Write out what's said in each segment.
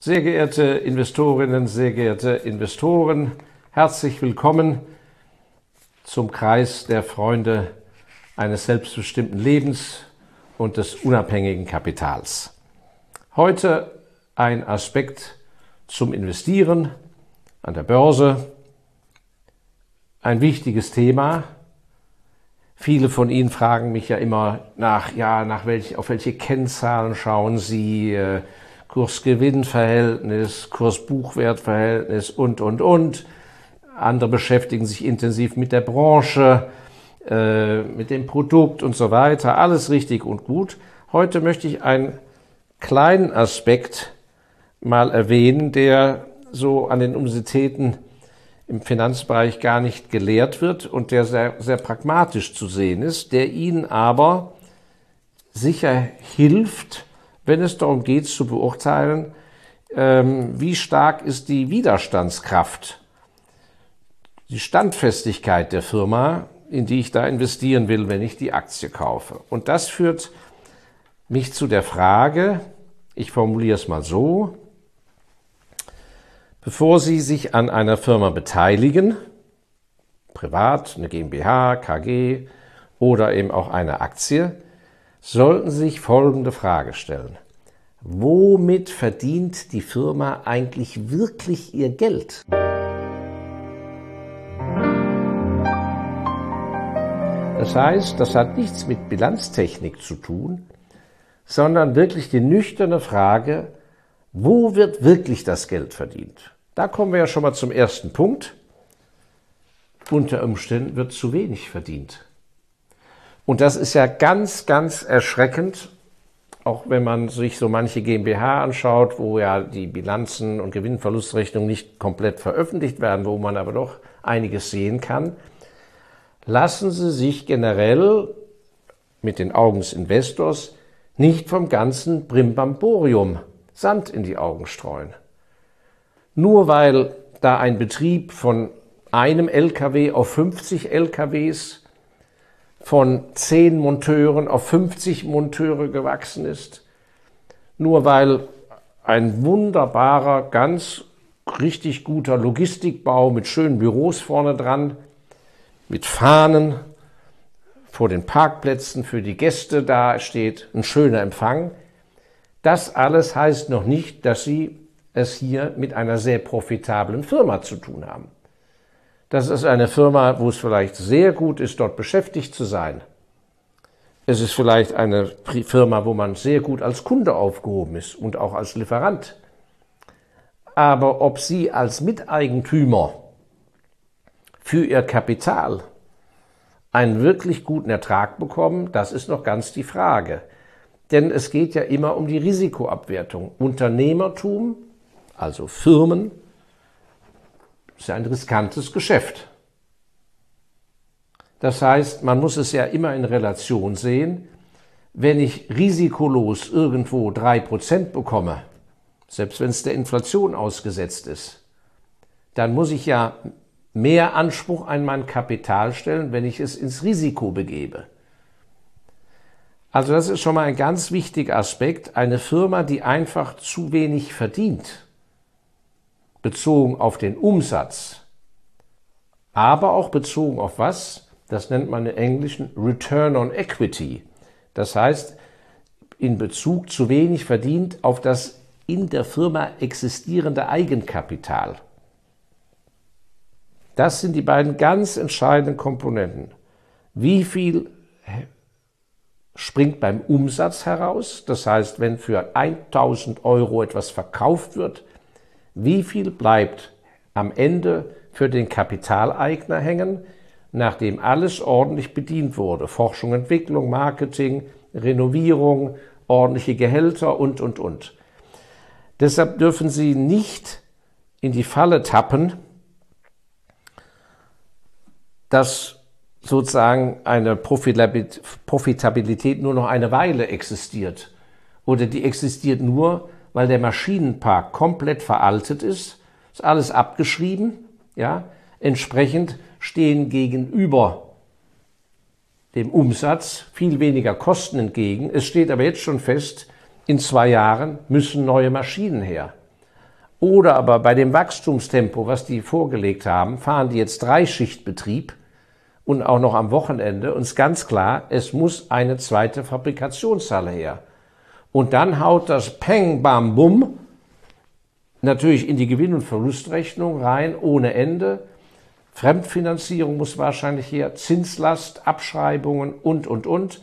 Sehr geehrte Investorinnen, sehr geehrte Investoren, herzlich willkommen zum Kreis der Freunde eines selbstbestimmten Lebens und des unabhängigen Kapitals. Heute ein Aspekt zum Investieren an der Börse. Ein wichtiges Thema. Viele von Ihnen fragen mich ja immer nach, ja, nach welch, auf welche Kennzahlen schauen Sie, äh, Kurs-Gewinn-Verhältnis, Kurs-Buchwert-Verhältnis und, und, und. Andere beschäftigen sich intensiv mit der Branche, äh, mit dem Produkt und so weiter. Alles richtig und gut. Heute möchte ich einen kleinen Aspekt mal erwähnen, der so an den Universitäten im Finanzbereich gar nicht gelehrt wird und der sehr, sehr pragmatisch zu sehen ist, der Ihnen aber sicher hilft, wenn es darum geht zu beurteilen, ähm, wie stark ist die Widerstandskraft, die Standfestigkeit der Firma, in die ich da investieren will, wenn ich die Aktie kaufe. Und das führt mich zu der Frage, ich formuliere es mal so, bevor Sie sich an einer Firma beteiligen, privat, eine GmbH, KG oder eben auch eine Aktie, sollten Sie sich folgende Frage stellen. Womit verdient die Firma eigentlich wirklich ihr Geld? Das heißt, das hat nichts mit Bilanztechnik zu tun, sondern wirklich die nüchterne Frage, wo wird wirklich das Geld verdient? Da kommen wir ja schon mal zum ersten Punkt. Unter Umständen wird zu wenig verdient. Und das ist ja ganz, ganz erschreckend, auch wenn man sich so manche GmbH anschaut, wo ja die Bilanzen und Gewinnverlustrechnungen nicht komplett veröffentlicht werden, wo man aber doch einiges sehen kann. Lassen Sie sich generell mit den Augen des Investors nicht vom ganzen Brimbamborium Sand in die Augen streuen. Nur weil da ein Betrieb von einem LKW auf 50 LKWs von 10 Monteuren auf 50 Monteure gewachsen ist, nur weil ein wunderbarer, ganz richtig guter Logistikbau mit schönen Büros vorne dran, mit Fahnen vor den Parkplätzen für die Gäste da steht, ein schöner Empfang. Das alles heißt noch nicht, dass Sie es hier mit einer sehr profitablen Firma zu tun haben. Das ist eine Firma, wo es vielleicht sehr gut ist, dort beschäftigt zu sein. Es ist vielleicht eine Firma, wo man sehr gut als Kunde aufgehoben ist und auch als Lieferant. Aber ob Sie als Miteigentümer für Ihr Kapital einen wirklich guten Ertrag bekommen, das ist noch ganz die Frage. Denn es geht ja immer um die Risikoabwertung. Unternehmertum, also Firmen, ist ja ein riskantes Geschäft. Das heißt, man muss es ja immer in Relation sehen. Wenn ich risikolos irgendwo drei Prozent bekomme, selbst wenn es der Inflation ausgesetzt ist, dann muss ich ja mehr Anspruch an mein Kapital stellen, wenn ich es ins Risiko begebe. Also das ist schon mal ein ganz wichtiger Aspekt. Eine Firma, die einfach zu wenig verdient, bezogen auf den Umsatz, aber auch bezogen auf was? Das nennt man im Englischen Return on Equity. Das heißt, in Bezug zu wenig verdient auf das in der Firma existierende Eigenkapital. Das sind die beiden ganz entscheidenden Komponenten. Wie viel springt beim Umsatz heraus? Das heißt, wenn für 1000 Euro etwas verkauft wird, wie viel bleibt am Ende für den Kapitaleigner hängen, nachdem alles ordentlich bedient wurde? Forschung, Entwicklung, Marketing, Renovierung, ordentliche Gehälter und, und, und. Deshalb dürfen Sie nicht in die Falle tappen, dass sozusagen eine Profitabilität nur noch eine Weile existiert oder die existiert nur, weil der Maschinenpark komplett veraltet ist, ist alles abgeschrieben, ja, entsprechend stehen gegenüber dem Umsatz viel weniger Kosten entgegen. Es steht aber jetzt schon fest, in zwei Jahren müssen neue Maschinen her. Oder aber bei dem Wachstumstempo, was die vorgelegt haben, fahren die jetzt Dreischichtbetrieb und auch noch am Wochenende. Und es ist ganz klar, es muss eine zweite Fabrikationshalle her. Und dann haut das Peng, Bam, Bum natürlich in die Gewinn- und Verlustrechnung rein, ohne Ende. Fremdfinanzierung muss wahrscheinlich her, Zinslast, Abschreibungen und, und, und.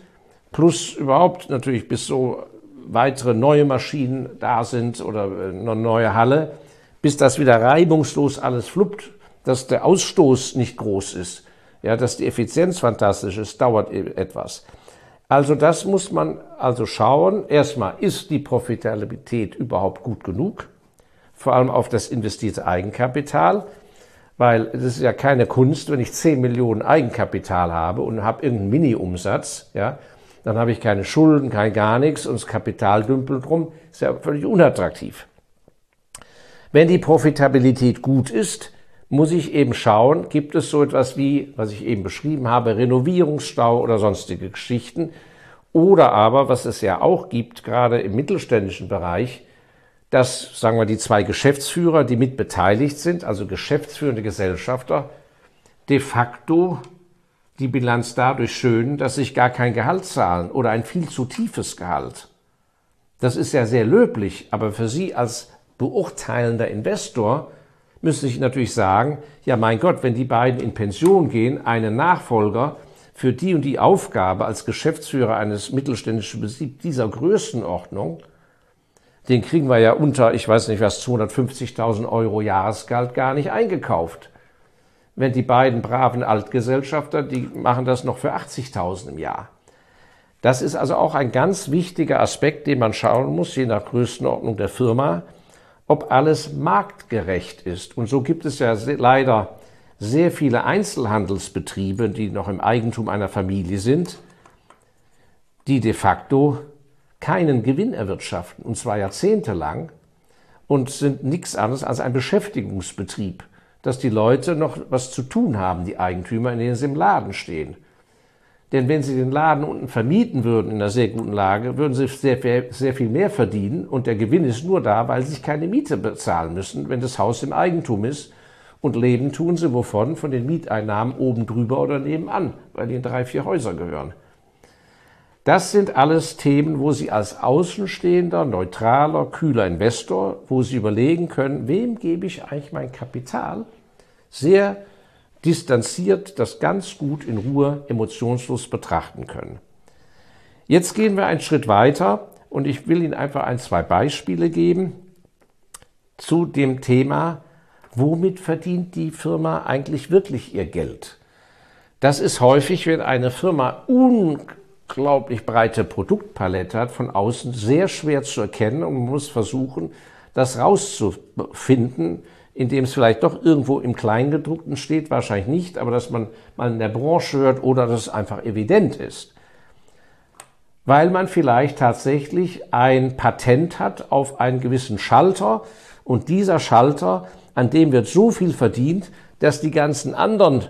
Plus überhaupt natürlich bis so weitere neue Maschinen da sind oder eine neue Halle, bis das wieder reibungslos alles fluppt, dass der Ausstoß nicht groß ist, ja, dass die Effizienz fantastisch ist, dauert e-, etwas. Also das muss man also schauen. Erstmal, ist die Profitabilität überhaupt gut genug? Vor allem auf das investierte Eigenkapital. Weil es ist ja keine Kunst, wenn ich 10 Millionen Eigenkapital habe und habe irgendeinen Mini-Umsatz, ja, dann habe ich keine Schulden, kein gar nichts und das Kapital dümpelt rum, ist ja völlig unattraktiv. Wenn die Profitabilität gut ist, muss ich eben schauen, gibt es so etwas wie, was ich eben beschrieben habe, Renovierungsstau oder sonstige Geschichten. Oder aber, was es ja auch gibt, gerade im mittelständischen Bereich, dass, sagen wir, die zwei Geschäftsführer, die mit beteiligt sind, also geschäftsführende Gesellschafter, de facto die Bilanz dadurch schön, dass sich gar kein Gehalt zahlen oder ein viel zu tiefes Gehalt. Das ist ja sehr löblich, aber für Sie als beurteilender Investor müsste ich natürlich sagen, ja mein Gott, wenn die beiden in Pension gehen, einen Nachfolger für die und die Aufgabe als Geschäftsführer eines mittelständischen Betriebs dieser Größenordnung, den kriegen wir ja unter, ich weiß nicht was, 250.000 Euro Jahresgehalt gar nicht eingekauft. Wenn die beiden braven Altgesellschafter, die machen das noch für 80.000 im Jahr. Das ist also auch ein ganz wichtiger Aspekt, den man schauen muss, je nach Größenordnung der Firma, ob alles marktgerecht ist. Und so gibt es ja leider sehr viele Einzelhandelsbetriebe, die noch im Eigentum einer Familie sind, die de facto keinen Gewinn erwirtschaften, und zwar jahrzehntelang, und sind nichts anderes als ein Beschäftigungsbetrieb, dass die Leute noch was zu tun haben, die Eigentümer, in denen sie im Laden stehen. Denn wenn sie den Laden unten vermieten würden in einer sehr guten Lage, würden sie sehr, sehr viel mehr verdienen und der Gewinn ist nur da, weil sie sich keine Miete bezahlen müssen, wenn das Haus im Eigentum ist. Und leben tun sie wovon? Von den Mieteinnahmen oben drüber oder nebenan, weil die in drei, vier Häuser gehören. Das sind alles Themen, wo Sie als außenstehender, neutraler, kühler Investor, wo Sie überlegen können, wem gebe ich eigentlich mein Kapital, sehr distanziert das ganz gut in Ruhe emotionslos betrachten können. Jetzt gehen wir einen Schritt weiter und ich will Ihnen einfach ein, zwei Beispiele geben zu dem Thema, womit verdient die Firma eigentlich wirklich ihr Geld? Das ist häufig, wenn eine Firma un unglaublich breite Produktpalette hat, von außen sehr schwer zu erkennen und man muss versuchen, das rauszufinden, indem es vielleicht doch irgendwo im Kleingedruckten steht, wahrscheinlich nicht, aber dass man mal in der Branche hört oder dass es einfach evident ist. Weil man vielleicht tatsächlich ein Patent hat auf einen gewissen Schalter und dieser Schalter, an dem wird so viel verdient, dass die ganzen anderen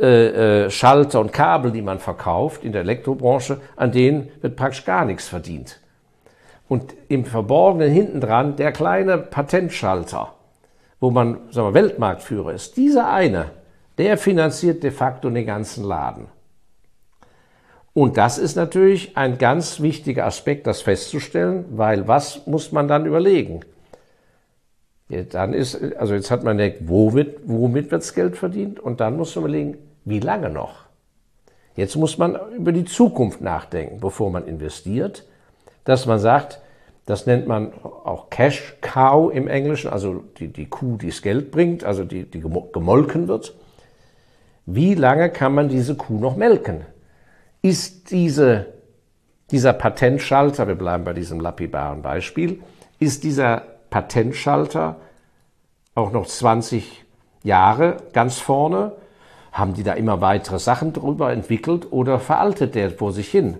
äh, äh, Schalter und Kabel, die man verkauft in der Elektrobranche, an denen wird praktisch gar nichts verdient. Und im Verborgenen hinten dran der kleine Patentschalter, wo man sagen wir, Weltmarktführer ist, dieser eine, der finanziert de facto den ganzen Laden. Und das ist natürlich ein ganz wichtiger Aspekt, das festzustellen, weil was muss man dann überlegen? Ja, dann ist, also jetzt hat man denkt, womit wird das Geld verdient? Und dann muss man überlegen, wie lange noch? Jetzt muss man über die Zukunft nachdenken, bevor man investiert, dass man sagt, das nennt man auch Cash Cow im Englischen, also die, die Kuh, die das Geld bringt, also die, die gemolken wird. Wie lange kann man diese Kuh noch melken? Ist diese, dieser Patentschalter, wir bleiben bei diesem lapidaren Beispiel, ist dieser Patentschalter auch noch 20 Jahre ganz vorne haben die da immer weitere Sachen drüber entwickelt oder veraltet der vor sich hin?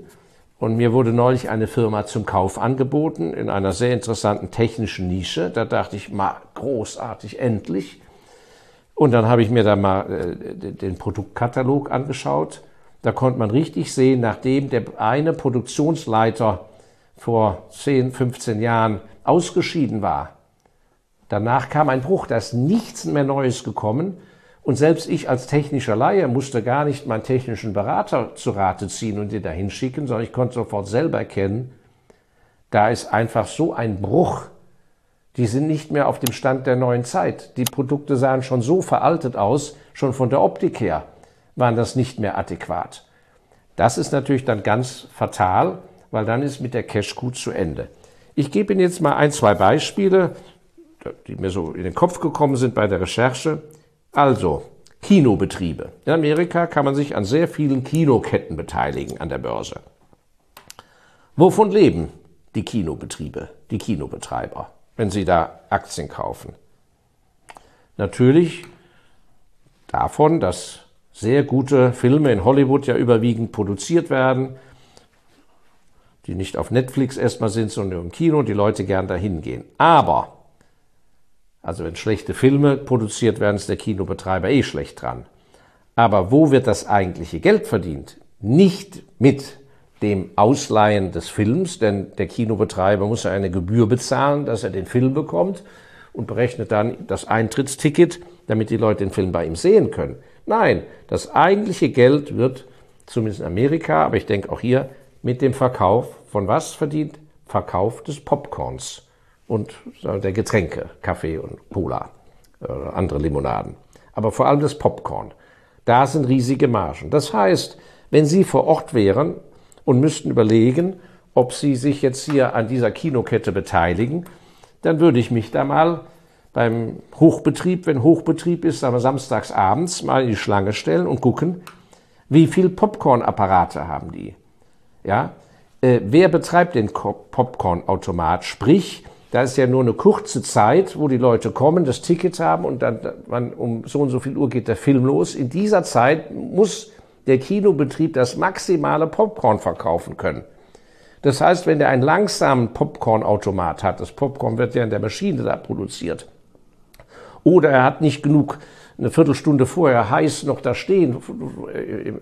Und mir wurde neulich eine Firma zum Kauf angeboten in einer sehr interessanten technischen Nische. Da dachte ich, mal großartig, endlich. Und dann habe ich mir da mal äh, den Produktkatalog angeschaut. Da konnte man richtig sehen, nachdem der eine Produktionsleiter vor 10, 15 Jahren ausgeschieden war, Danach kam ein Bruch, da ist nichts mehr Neues gekommen. Und selbst ich als technischer Laie musste gar nicht meinen technischen Berater zu Rate ziehen und ihn dahin schicken, sondern ich konnte sofort selber erkennen, da ist einfach so ein Bruch. Die sind nicht mehr auf dem Stand der neuen Zeit. Die Produkte sahen schon so veraltet aus, schon von der Optik her waren das nicht mehr adäquat. Das ist natürlich dann ganz fatal, weil dann ist mit der Cash gut zu Ende. Ich gebe Ihnen jetzt mal ein, zwei Beispiele, die mir so in den Kopf gekommen sind bei der Recherche. Also, Kinobetriebe. In Amerika kann man sich an sehr vielen Kinoketten beteiligen an der Börse. Wovon leben die Kinobetriebe, die Kinobetreiber, wenn sie da Aktien kaufen? Natürlich davon, dass sehr gute Filme in Hollywood ja überwiegend produziert werden, die nicht auf Netflix erstmal sind, sondern im Kino und die Leute gern dahin gehen. Aber, also wenn schlechte Filme produziert werden, ist der Kinobetreiber eh schlecht dran. Aber wo wird das eigentliche Geld verdient? Nicht mit dem Ausleihen des Films, denn der Kinobetreiber muss ja eine Gebühr bezahlen, dass er den Film bekommt und berechnet dann das Eintrittsticket, damit die Leute den Film bei ihm sehen können. Nein, das eigentliche Geld wird, zumindest in Amerika, aber ich denke auch hier, mit dem Verkauf von was verdient? Verkauf des Popcorns und der Getränke, Kaffee und Cola, äh, andere Limonaden. Aber vor allem das Popcorn. Da sind riesige Margen. Das heißt, wenn Sie vor Ort wären und müssten überlegen, ob Sie sich jetzt hier an dieser Kinokette beteiligen, dann würde ich mich da mal beim Hochbetrieb, wenn Hochbetrieb ist, aber samstags abends mal in die Schlange stellen und gucken, wie viel Popcorn-Apparate haben die. Ja? Äh, wer betreibt den Popcorn-Automat? Sprich, da ist ja nur eine kurze Zeit, wo die Leute kommen, das Ticket haben und dann man, um so und so viel Uhr geht der Film los. In dieser Zeit muss der Kinobetrieb das maximale Popcorn verkaufen können. Das heißt, wenn der einen langsamen Popcorn-Automat hat, das Popcorn wird ja in der Maschine da produziert, oder er hat nicht genug eine Viertelstunde vorher heiß noch da stehen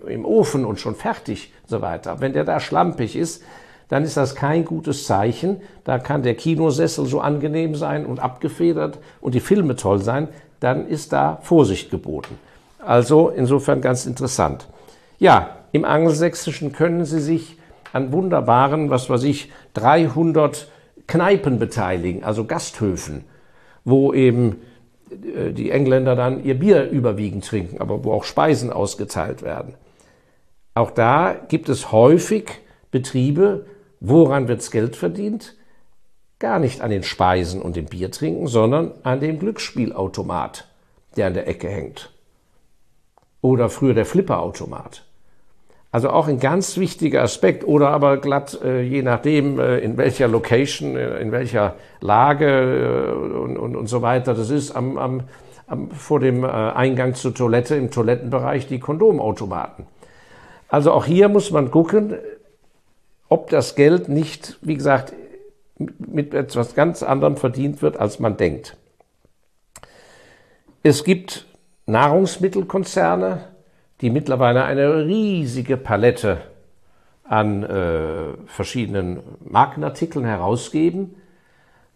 im, Ofen und schon fertig und so weiter. Wenn der da schlampig ist, dann ist das kein gutes Zeichen. Da kann der Kinosessel so angenehm sein und abgefedert und die Filme toll sein. Dann ist da Vorsicht geboten. Also insofern ganz interessant. Ja, im Angelsächsischen können Sie sich an wunderbaren, was weiß ich, 300 Kneipen beteiligen, also Gasthöfen, wo eben äh, die Engländer dann ihr Bier überwiegend trinken, aber wo auch Speisen ausgeteilt werden. Auch da gibt es häufig Betriebe, woran wirds Geld verdient? Gar nicht an den Speisen und dem Bier trinken, sondern an dem Glücksspielautomat, der an der Ecke hängt. Oder früher der Flipperautomat. Also auch ein ganz wichtiger Aspekt oder aber glatt, äh, je nachdem, äh, in welcher Location, äh, in welcher Lage und, und, und so weiter das ist, am, am, am, vor dem Eingang zur Toilette im Toilettenbereich die Kondomautomaten. Also auch hier muss man gucken, ob das Geld nicht, wie gesagt, mit etwas ganz anderem verdient wird, als man denkt. Es gibt Nahrungsmittelkonzerne, die mittlerweile eine riesige Palette an äh, verschiedenen Markenartikeln herausgeben,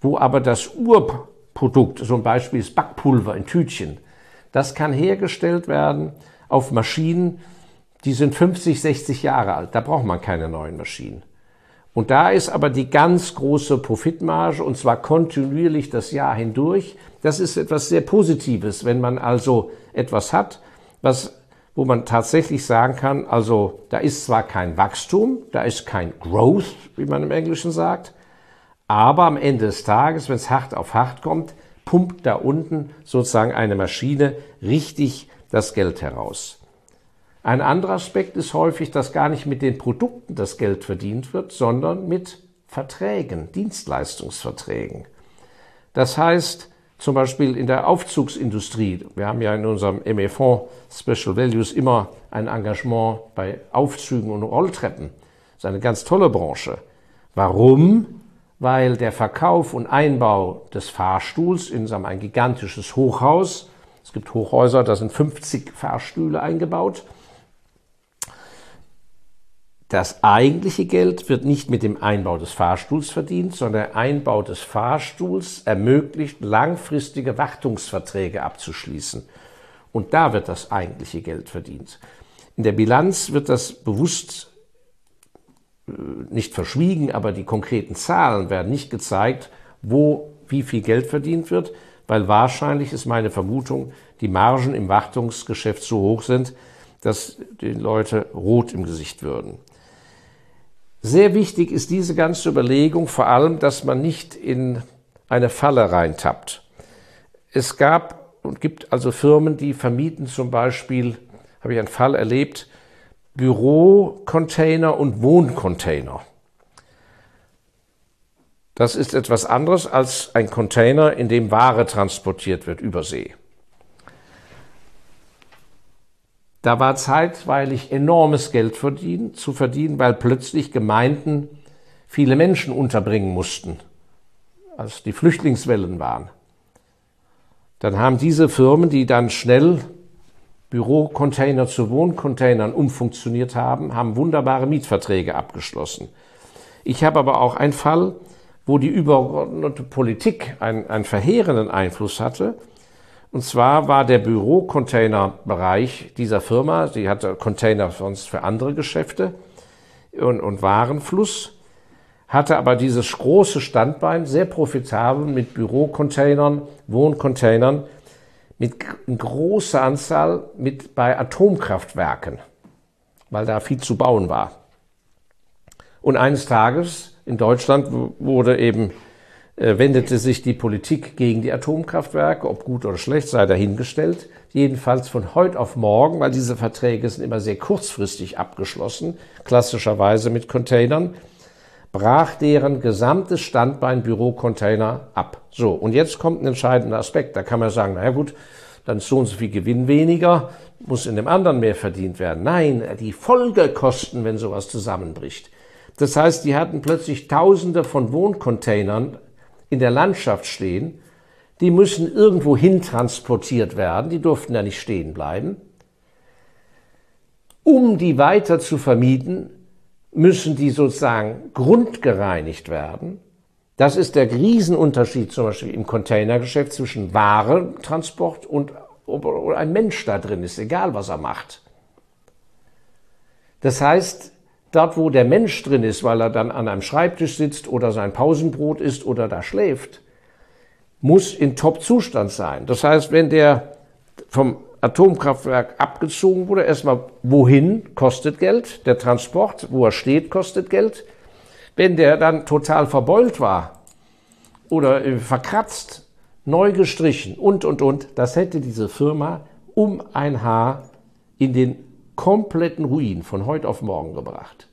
wo aber das Urprodukt, so ein Beispiel ist Backpulver in Tütchen, das kann hergestellt werden auf Maschinen, die sind 50, 60 Jahre alt. Da braucht man keine neuen Maschinen. Und da ist aber die ganz große Profitmarge und zwar kontinuierlich das Jahr hindurch. Das ist etwas sehr Positives, wenn man also etwas hat, was wo man tatsächlich sagen kann, also da ist zwar kein Wachstum, da ist kein Growth, wie man im Englischen sagt, aber am Ende des Tages, wenn es hart auf hart kommt, pumpt da unten sozusagen eine Maschine richtig das Geld heraus. Ein anderer Aspekt ist häufig, dass gar nicht mit den Produkten das Geld verdient wird, sondern mit Verträgen, Dienstleistungsverträgen. Das heißt, zum Beispiel in der Aufzugsindustrie. Wir haben ja in unserem ME-Fonds Special Values immer ein Engagement bei Aufzügen und Rolltreppen. Das ist eine ganz tolle Branche. Warum? Weil der Verkauf und Einbau des Fahrstuhls in wir, ein gigantisches Hochhaus, es gibt Hochhäuser, da sind 50 Fahrstühle eingebaut, das eigentliche Geld wird nicht mit dem Einbau des Fahrstuhls verdient, sondern der Einbau des Fahrstuhls ermöglicht, langfristige Wartungsverträge abzuschließen. Und da wird das eigentliche Geld verdient. In der Bilanz wird das bewusst äh, nicht verschwiegen, aber die konkreten Zahlen werden nicht gezeigt, wo wie viel Geld verdient wird, weil wahrscheinlich ist meine Vermutung, die Margen im Wartungsgeschäft so hoch sind, dass die Leute rot im Gesicht würden. Sehr wichtig ist diese ganze Überlegung vor allem, dass man nicht in eine Falle reintappt. Es gab und gibt also Firmen, die vermieten zum Beispiel, habe ich einen Fall erlebt, Bürocontainer und Wohncontainer. Das ist etwas anderes als ein Container, in dem Ware transportiert wird über See. Da war zeitweilig enormes Geld verdienen, zu verdienen, weil plötzlich Gemeinden viele Menschen unterbringen mussten, als die Flüchtlingswellen waren. Dann haben diese Firmen, die dann schnell Bürocontainer zu Wohncontainern umfunktioniert haben, haben wunderbare Mietverträge abgeschlossen. Ich habe aber auch einen Fall, wo die übergeordnete Politik einen, einen verheerenden Einfluss hatte. Und zwar war der Bürocontainerbereich dieser Firma, sie hatte Container sonst für andere Geschäfte und, und Warenfluss, hatte aber dieses große Standbein sehr profitabel mit Bürocontainern, Wohncontainern, mit großer Anzahl mit bei Atomkraftwerken, weil da viel zu bauen war. Und eines Tages in Deutschland wurde eben wendete sich die Politik gegen die Atomkraftwerke, ob gut oder schlecht sei dahingestellt. Jedenfalls von heute auf morgen, weil diese Verträge sind immer sehr kurzfristig abgeschlossen, klassischerweise mit Containern, brach deren gesamtes Standbein Bürocontainer ab. So, und jetzt kommt ein entscheidender Aspekt. Da kann man sagen, naja gut, dann ist so und so viel Gewinn weniger, muss in dem anderen mehr verdient werden. Nein, die Folgekosten, wenn sowas zusammenbricht. Das heißt, die hatten plötzlich Tausende von Wohncontainern in der Landschaft stehen, die müssen irgendwo hin transportiert werden, die durften da nicht stehen bleiben. Um die weiter zu vermieten, müssen die sozusagen grundgereinigt werden. Das ist der Riesenunterschied zum Beispiel im Containergeschäft zwischen Warentransport und ob ein Mensch da drin ist, egal was er macht. Das heißt, Dort, wo der Mensch drin ist, weil er dann an einem Schreibtisch sitzt oder sein Pausenbrot isst oder da schläft, muss in Top-Zustand sein. Das heißt, wenn der vom Atomkraftwerk abgezogen wurde, erstmal wohin kostet Geld, der Transport, wo er steht, kostet Geld. Wenn der dann total verbeult war oder verkratzt, neu gestrichen und, und, und, das hätte diese Firma um ein Haar in den kompletten Ruin von heute auf morgen gebracht.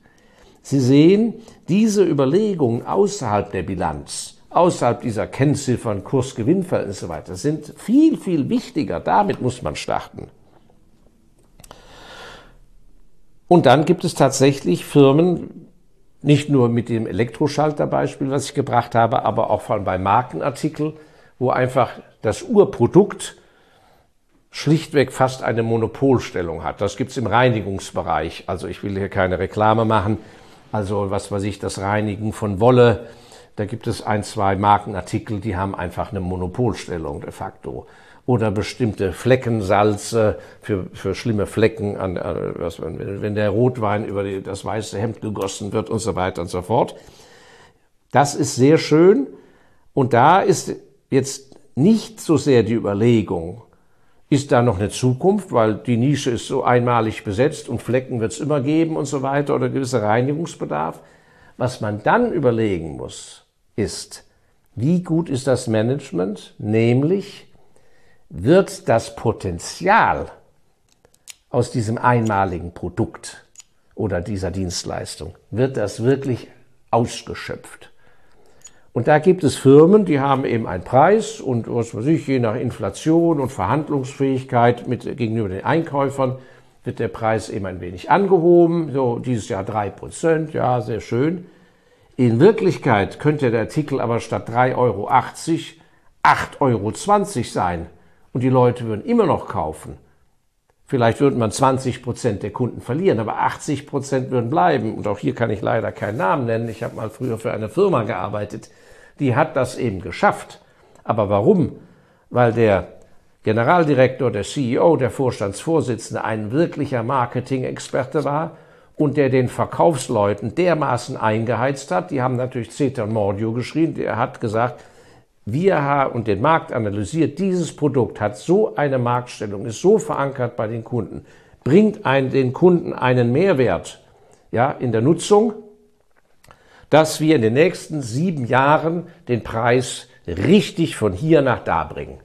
Sie sehen, diese Überlegungen außerhalb der Bilanz, außerhalb dieser Kennziffern, Kursgewinnverhältnisse und so weiter, sind viel, viel wichtiger. Damit muss man starten. Und dann gibt es tatsächlich Firmen, nicht nur mit dem Elektroschalterbeispiel, was ich gebracht habe, aber auch vor allem bei Markenartikel, wo einfach das Urprodukt schlichtweg fast eine Monopolstellung hat. Das gibt's im Reinigungsbereich. Also ich will hier keine Reklame machen. Also was weiß ich, das Reinigen von Wolle. Da gibt es ein, zwei Markenartikel, die haben einfach eine Monopolstellung de facto. Oder bestimmte Fleckensalze für, für schlimme Flecken, an, was, wenn der Rotwein über die, das weiße Hemd gegossen wird und so weiter und so fort. Das ist sehr schön. Und da ist jetzt nicht so sehr die Überlegung, ist da noch eine Zukunft, weil die Nische ist so einmalig besetzt und Flecken wird es immer geben und so weiter oder gewisser Reinigungsbedarf? Was man dann überlegen muss, ist, wie gut ist das Management? Nämlich, wird das Potenzial aus diesem einmaligen Produkt oder dieser Dienstleistung, wird das wirklich ausgeschöpft? Und da gibt es Firmen, die haben eben einen Preis und was weiß ich, je nach Inflation und Verhandlungsfähigkeit mit, gegenüber den Einkäufern wird der Preis eben ein wenig angehoben. So dieses Jahr drei Prozent, ja, sehr schön. In Wirklichkeit könnte der Artikel aber statt 3,80 Euro 8,20 Euro sein und die Leute würden immer noch kaufen. Vielleicht würden man 20 Prozent der Kunden verlieren, aber 80 Prozent würden bleiben. Und auch hier kann ich leider keinen Namen nennen. Ich habe mal früher für eine Firma gearbeitet, die hat das eben geschafft. Aber warum? Weil der Generaldirektor, der CEO, der Vorstandsvorsitzende ein wirklicher Marketing-Experte war und der den Verkaufsleuten dermaßen eingeheizt hat. Die haben natürlich Ceton Mordio geschrien. Der hat gesagt, wir haben und den Markt analysiert. Dieses Produkt hat so eine Marktstellung, ist so verankert bei den Kunden, bringt ein, den Kunden einen Mehrwert ja, in der Nutzung, dass wir in den nächsten sieben Jahren den Preis richtig von hier nach da bringen.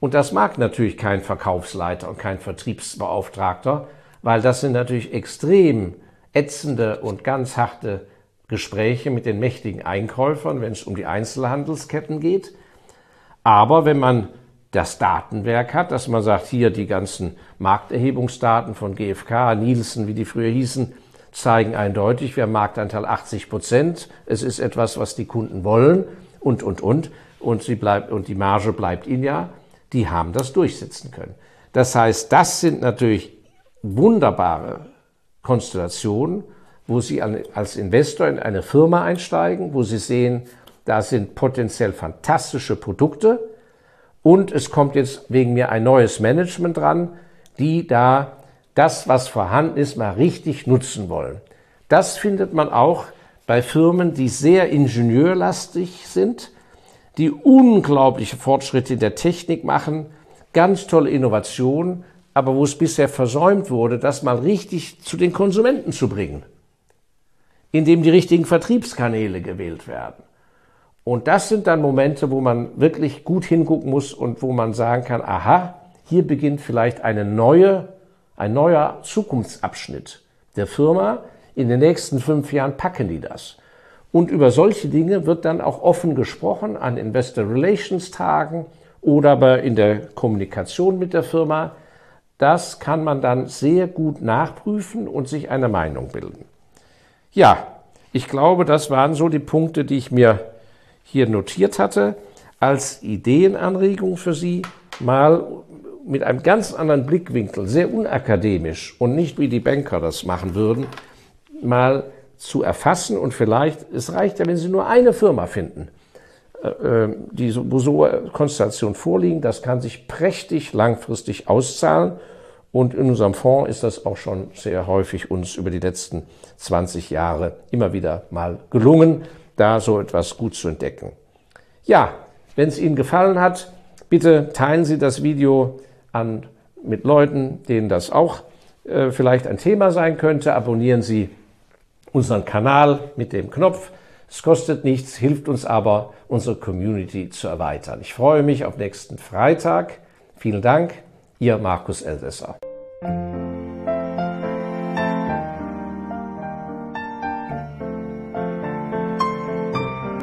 Und das mag natürlich kein Verkaufsleiter und kein Vertriebsbeauftragter, weil das sind natürlich extrem ätzende und ganz harte Gespräche mit den mächtigen Einkäufern, wenn es um die Einzelhandelsketten geht. Aber wenn man das Datenwerk hat, dass man sagt, hier die ganzen Markterhebungsdaten von GfK, Nielsen, wie die früher hießen, zeigen eindeutig, wir haben Marktanteil 80 Prozent. Es ist etwas, was die Kunden wollen und, und, und. Und, sie bleibt, und die Marge bleibt ihnen ja die haben das durchsetzen können. Das heißt, das sind natürlich wunderbare Konstellationen, wo Sie als Investor in eine Firma einsteigen, wo Sie sehen, da sind potenziell fantastische Produkte und es kommt jetzt wegen mir ein neues Management dran, die da das, was vorhanden ist, mal richtig nutzen wollen. Das findet man auch bei Firmen, die sehr ingenieurlastig sind, die unglaubliche Fortschritte in der Technik machen, ganz tolle Innovationen, aber wo es bisher versäumt wurde, das mal richtig zu den Konsumenten zu bringen, indem die richtigen Vertriebskanäle gewählt werden. Und das sind dann Momente, wo man wirklich gut hingucken muss und wo man sagen kann, aha, hier beginnt vielleicht eine neue, ein neuer Zukunftsabschnitt der Firma. In den nächsten fünf Jahren packen die das. Und über solche Dinge wird dann auch offen gesprochen an Investor Relations Tagen oder aber in der Kommunikation mit der Firma. Das kann man dann sehr gut nachprüfen und sich eine Meinung bilden. Ja, ich glaube, das waren so die Punkte, die ich mir hier notiert hatte, als Ideenanregung für Sie, mal mit einem ganz anderen Blickwinkel, sehr unakademisch und nicht wie die Banker das machen würden, mal zu erfassen und vielleicht, es reicht ja, wenn Sie nur eine Firma finden, äh, äh, die, wo so Konstellationen vorliegen, das kann sich prächtig langfristig auszahlen. Und in unserem Fonds ist das auch schon sehr häufig uns über die letzten 20 Jahre immer wieder mal gelungen, da so etwas gut zu entdecken. Ja, wenn es Ihnen gefallen hat, bitte teilen Sie das Video an, mit Leuten, denen das auch äh, vielleicht ein Thema sein könnte. Abonnieren Sie unseren Kanal mit dem Knopf. Es kostet nichts, hilft uns aber, unsere Community zu erweitern. Ich freue mich auf nächsten Freitag. Vielen Dank, Ihr Markus Elsässer.